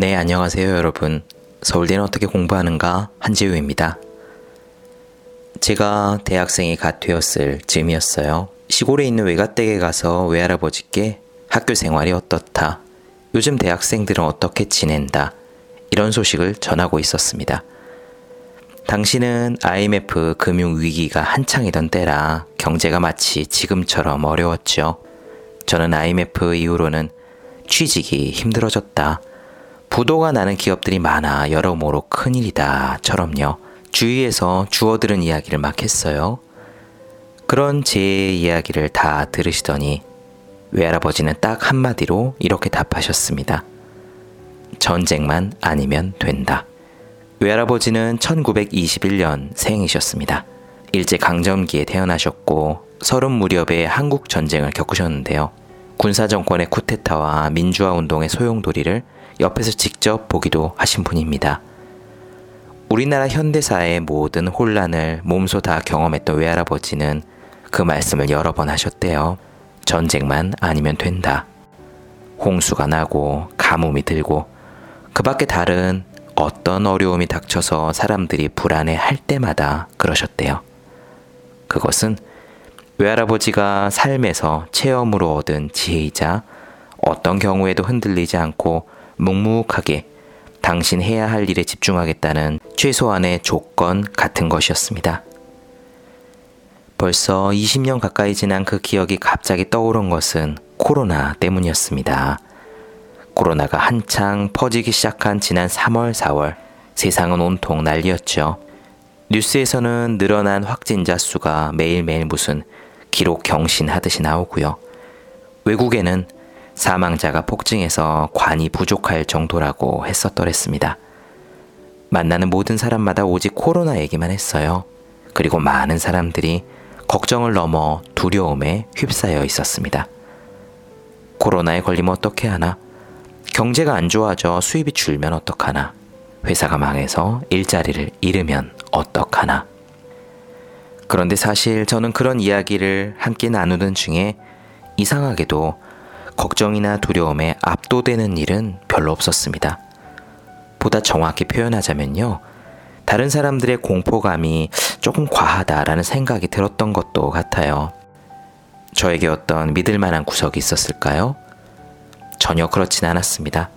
네, 안녕하세요, 여러분. 서울대는 어떻게 공부하는가? 한지우입니다. 제가 대학생이 갓 되었을 즈음이었어요. 시골에 있는 외가댁에 가서 외할아버지께 학교 생활이 어떻다. 요즘 대학생들은 어떻게 지낸다. 이런 소식을 전하고 있었습니다. 당시는 IMF 금융위기가 한창이던 때라 경제가 마치 지금처럼 어려웠죠. 저는 IMF 이후로는 취직이 힘들어졌다. 부도가 나는 기업들이 많아 여러모로 큰일이다. 처럼요. 주위에서 주워들은 이야기를 막 했어요. 그런 제 이야기를 다 들으시더니 외할아버지는 딱 한마디로 이렇게 답하셨습니다. 전쟁만 아니면 된다. 외할아버지는 1921년 생이셨습니다. 일제강점기에 태어나셨고 서른 무렵에 한국 전쟁을 겪으셨는데요. 군사 정권의 쿠데타와 민주화 운동의 소용돌이를 옆에서 직접 보기도 하신 분입니다. 우리나라 현대사의 모든 혼란을 몸소 다 경험했던 외할아버지는 그 말씀을 여러 번 하셨대요. 전쟁만 아니면 된다. 홍수가 나고 가뭄이 들고 그 밖에 다른 어떤 어려움이 닥쳐서 사람들이 불안해 할 때마다 그러셨대요. 그것은 외할아버지가 삶에서 체험으로 얻은 지혜이자 어떤 경우에도 흔들리지 않고 묵묵하게 당신 해야 할 일에 집중하겠다는 최소한의 조건 같은 것이었습니다. 벌써 20년 가까이 지난 그 기억이 갑자기 떠오른 것은 코로나 때문이었습니다. 코로나가 한창 퍼지기 시작한 지난 3월, 4월, 세상은 온통 난리였죠. 뉴스에서는 늘어난 확진자 수가 매일매일 무슨 기록 경신하듯이 나오고요. 외국에는 사망자가 폭증해서 관이 부족할 정도라고 했었더랬습니다. 만나는 모든 사람마다 오직 코로나 얘기만 했어요. 그리고 많은 사람들이 걱정을 넘어 두려움에 휩싸여 있었습니다. 코로나에 걸리면 어떻게 하나? 경제가 안 좋아져 수입이 줄면 어떡하나? 회사가 망해서 일자리를 잃으면 어떡하나? 그런데 사실 저는 그런 이야기를 함께 나누는 중에 이상하게도 걱정이나 두려움에 압도되는 일은 별로 없었습니다. 보다 정확히 표현하자면요. 다른 사람들의 공포감이 조금 과하다라는 생각이 들었던 것도 같아요. 저에게 어떤 믿을 만한 구석이 있었을까요? 전혀 그렇진 않았습니다.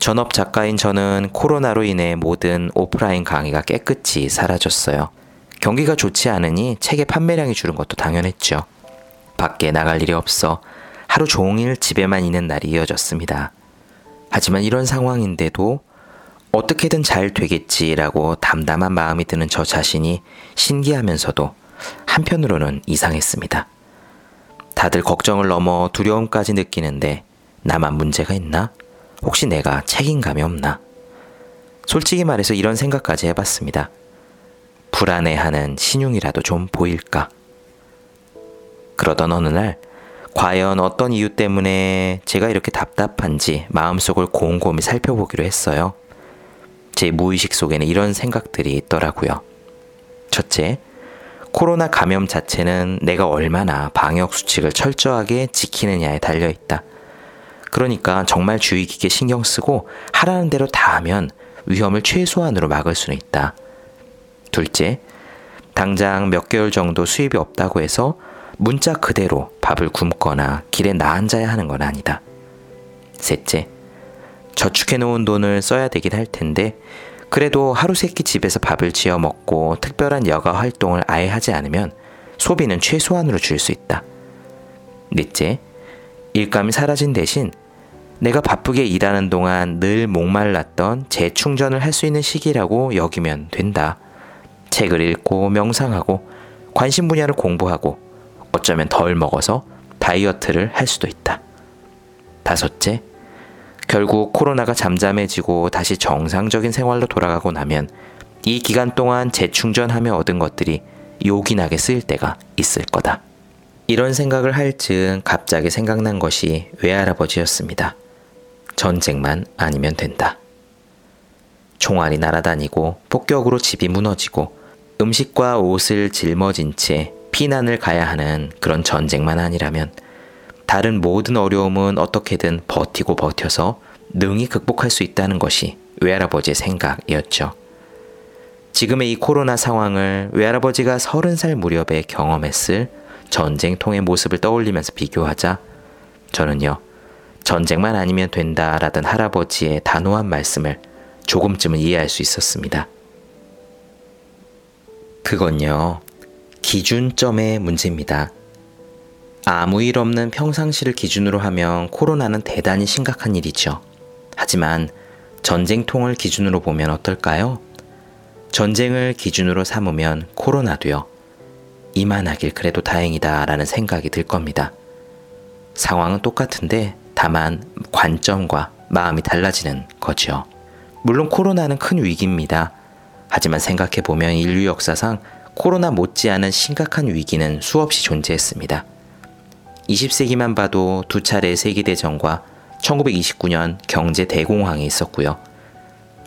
전업 작가인 저는 코로나로 인해 모든 오프라인 강의가 깨끗이 사라졌어요. 경기가 좋지 않으니 책의 판매량이 줄은 것도 당연했죠. 밖에 나갈 일이 없어 하루 종일 집에만 있는 날이 이어졌습니다. 하지만 이런 상황인데도 어떻게든 잘 되겠지라고 담담한 마음이 드는 저 자신이 신기하면서도 한편으로는 이상했습니다. 다들 걱정을 넘어 두려움까지 느끼는데 나만 문제가 있나? 혹시 내가 책임감이 없나? 솔직히 말해서 이런 생각까지 해봤습니다. 불안해하는 신용이라도 좀 보일까? 그러던 어느 날 과연 어떤 이유 때문에 제가 이렇게 답답한지 마음속을 곰곰이 살펴보기로 했어요. 제 무의식 속에는 이런 생각들이 있더라고요. 첫째, 코로나 감염 자체는 내가 얼마나 방역 수칙을 철저하게 지키느냐에 달려 있다. 그러니까 정말 주의 깊게 신경 쓰고 하라는 대로 다 하면 위험을 최소한으로 막을 수는 있다. 둘째, 당장 몇 개월 정도 수입이 없다고 해서 문자 그대로 밥을 굶거나 길에 나 앉아야 하는 건 아니다. 셋째, 저축해 놓은 돈을 써야 되긴 할 텐데, 그래도 하루 세 끼 집에서 밥을 지어 먹고 특별한 여가 활동을 아예 하지 않으면 소비는 최소한으로 줄 수 있다. 넷째, 일감이 사라진 대신 내가 바쁘게 일하는 동안 늘 목말랐던 재충전을 할 수 있는 시기라고 여기면 된다. 책을 읽고 명상하고 관심 분야를 공부하고 어쩌면 덜 먹어서 다이어트를 할 수도 있다. 다섯째, 결국 코로나가 잠잠해지고 다시 정상적인 생활로 돌아가고 나면 이 기간 동안 재충전하며 얻은 것들이 요긴하게 쓰일 때가 있을 거다. 이런 생각을 할 즈음 갑자기 생각난 것이 외할아버지였습니다. 전쟁만 아니면 된다. 총알이 날아다니고 폭격으로 집이 무너지고 음식과 옷을 짊어진 채 피난을 가야 하는 그런 전쟁만 아니라면 다른 모든 어려움은 어떻게든 버티고 버텨서 능히 극복할 수 있다는 것이 외할아버지의 생각이었죠. 지금의 이 코로나 상황을 외할아버지가 서른 살 무렵에 경험했을 전쟁통의 모습을 떠올리면서 비교하자 저는요, 전쟁만 아니면 된다라던 할아버지의 단호한 말씀을 조금쯤은 이해할 수 있었습니다. 그건요, 기준점의 문제입니다. 아무 일 없는 평상시를 기준으로 하면 코로나는 대단히 심각한 일이죠. 하지만 전쟁통을 기준으로 보면 어떨까요? 전쟁을 기준으로 삼으면 코로나도요. 이만하길 그래도 다행이다 라는 생각이 들 겁니다. 상황은 똑같은데 다만 관점과 마음이 달라지는 거죠. 물론 코로나는 큰 위기입니다. 하지만 생각해보면 인류 역사상 코로나 못지않은 심각한 위기는 수없이 존재했습니다. 20세기만 봐도 두 차례 세계대전과 1929년 경제 대공황이 있었고요.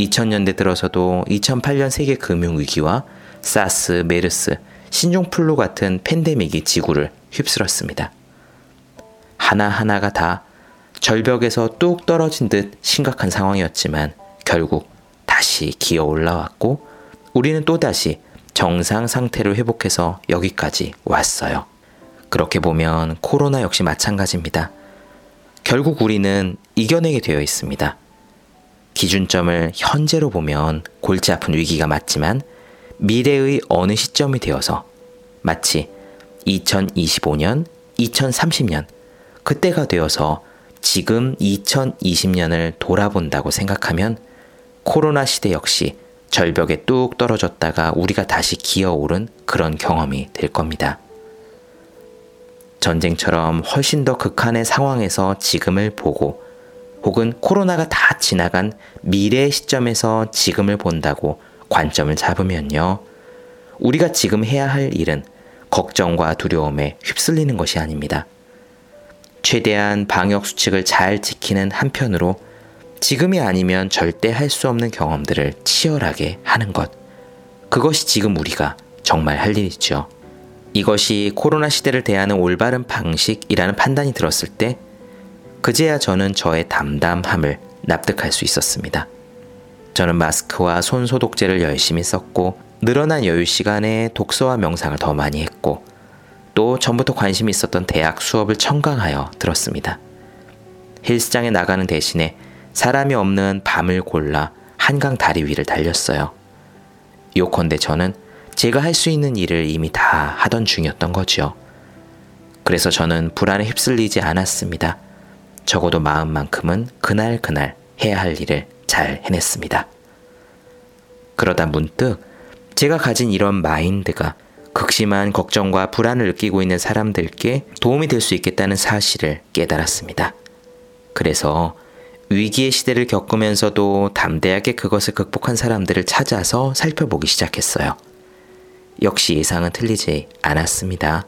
2000년대 들어서도 2008년 세계 금융위기와 사스, 메르스, 신종플루 같은 팬데믹이 지구를 휩쓸었습니다. 하나하나가 다 절벽에서 뚝 떨어진 듯 심각한 상황이었지만 결국 다시 기어 올라왔고 우리는 또다시 정상 상태로 회복해서 여기까지 왔어요. 그렇게 보면 코로나 역시 마찬가지입니다. 결국 우리는 이겨내게 되어 있습니다. 기준점을 현재로 보면 골치 아픈 위기가 맞지만 미래의 어느 시점이 되어서 마치 2025년, 2030년, 그때가 되어서 지금 2020년을 돌아본다고 생각하면 코로나 시대 역시 절벽에 뚝 떨어졌다가 우리가 다시 기어오른 그런 경험이 될 겁니다. 전쟁처럼 훨씬 더 극한의 상황에서 지금을 보고 혹은 코로나가 다 지나간 미래 시점에서 지금을 본다고 관점을 잡으면요. 우리가 지금 해야 할 일은 걱정과 두려움에 휩쓸리는 것이 아닙니다. 최대한 방역 수칙을 잘 지키는 한편으로 지금이 아니면 절대 할 수 없는 경험들을 치열하게 하는 것. 그것이 지금 우리가 정말 할 일이죠. 이것이 코로나 시대를 대하는 올바른 방식이라는 판단이 들었을 때 그제야 저는 저의 담담함을 납득할 수 있었습니다. 저는 마스크와 손 소독제를 열심히 썼고 늘어난 여유 시간에 독서와 명상을 더 많이 했고 또 전부터 관심이 있었던 대학 수업을 청강하여 들었습니다. 헬스장에 나가는 대신에 사람이 없는 밤을 골라 한강 다리 위를 달렸어요. 요컨대 저는 제가 할 수 있는 일을 이미 다 하던 중이었던 거죠. 그래서 저는 불안에 휩쓸리지 않았습니다. 적어도 마음만큼은 그날 그날 해야 할 일을 잘 해냈습니다. 그러다 문득 제가 가진 이런 마인드가 극심한 걱정과 불안을 느끼고 있는 사람들께 도움이 될 수 있겠다는 사실을 깨달았습니다. 그래서 위기의 시대를 겪으면서도 담대하게 그것을 극복한 사람들을 찾아서 살펴보기 시작했어요. 역시 예상은 틀리지 않았습니다.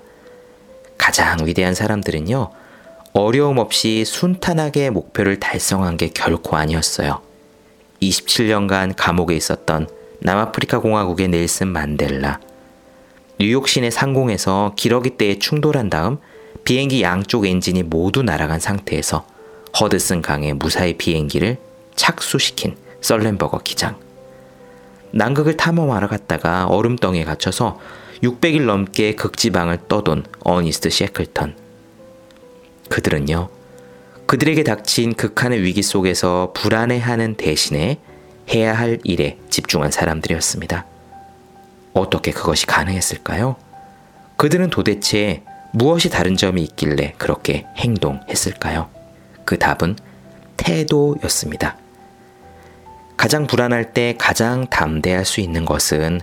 가장 위대한 사람들은요, 어려움 없이 순탄하게 목표를 달성한 게 결코 아니었어요. 27년간 감옥에 있었던 남아프리카 공화국의 넬슨 만델라, 뉴욕 시내 상공에서 기러기 때에 충돌한 다음 비행기 양쪽 엔진이 모두 날아간 상태에서 허드슨 강에 무사히 비행기를 착수시킨 썰렌버거 기장. 남극을 탐험하러 갔다가 얼음덩이에 갇혀서 600일 넘게 극지방을 떠돈 어니스트 셰클턴. 그들은요, 그들에게 닥친 극한의 위기 속에서 불안해하는 대신에 해야 할 일에 집중한 사람들이었습니다. 어떻게 그것이 가능했을까요? 그들은 도대체 무엇이 다른 점이 있길래 그렇게 행동했을까요? 그 답은 태도였습니다. 가장 불안할 때 가장 담대할 수 있는 것은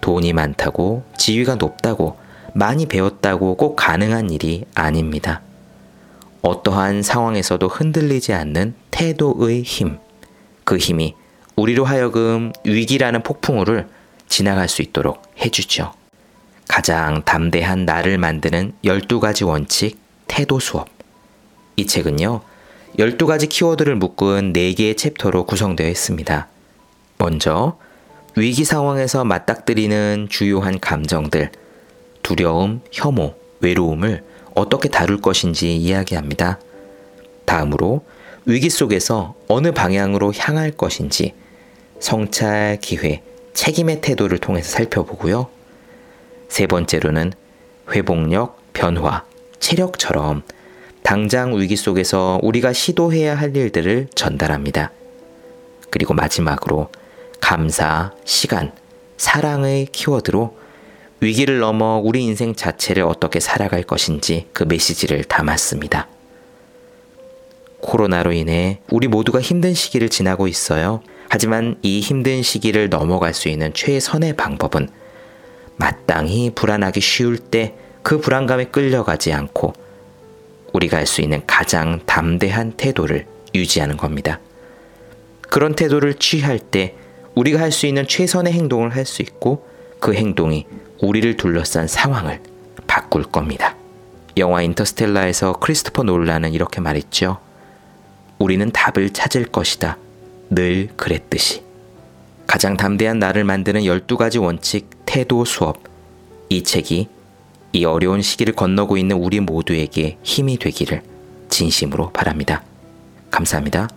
돈이 많다고 지위가 높다고 많이 배웠다고 꼭 가능한 일이 아닙니다. 어떠한 상황에서도 흔들리지 않는 태도의 힘. 그 힘이 우리로 하여금 위기라는 폭풍우를 지나갈 수 있도록 해주죠. 가장 담대한 나를 만드는 12가지 원칙 태도 수업. 이 책은요, 12가지 키워드를 묶은 4개의 챕터로 구성되어 있습니다. 먼저, 위기 상황에서 맞닥뜨리는 주요한 감정들, 두려움, 혐오, 외로움을 어떻게 다룰 것인지 이야기합니다. 다음으로, 위기 속에서 어느 방향으로 향할 것인지 성찰, 기회, 책임의 태도를 통해서 살펴보고요. 세 번째로는 회복력, 변화, 체력처럼 당장 위기 속에서 우리가 시도해야 할 일들을 전달합니다. 그리고 마지막으로 감사, 시간, 사랑의 키워드로 위기를 넘어 우리 인생 자체를 어떻게 살아갈 것인지 그 메시지를 담았습니다. 코로나로 인해 우리 모두가 힘든 시기를 지나고 있어요. 하지만 이 힘든 시기를 넘어갈 수 있는 최선의 방법은 마땅히 불안하기 쉬울 때 그 불안감에 끌려가지 않고 우리가 할 수 있는 가장 담대한 태도를 유지하는 겁니다. 그런 태도를 취할 때 우리가 할 수 있는 최선의 행동을 할 수 있고 그 행동이 우리를 둘러싼 상황을 바꿀 겁니다. 영화 인터스텔라에서 크리스토퍼 놀란은 이렇게 말했죠. 우리는 답을 찾을 것이다. 늘 그랬듯이. 가장 담대한 나를 만드는 12가지 원칙 태도 수업. 이 책이 이 어려운 시기를 건너고 있는 우리 모두에게 힘이 되기를 진심으로 바랍니다. 감사합니다.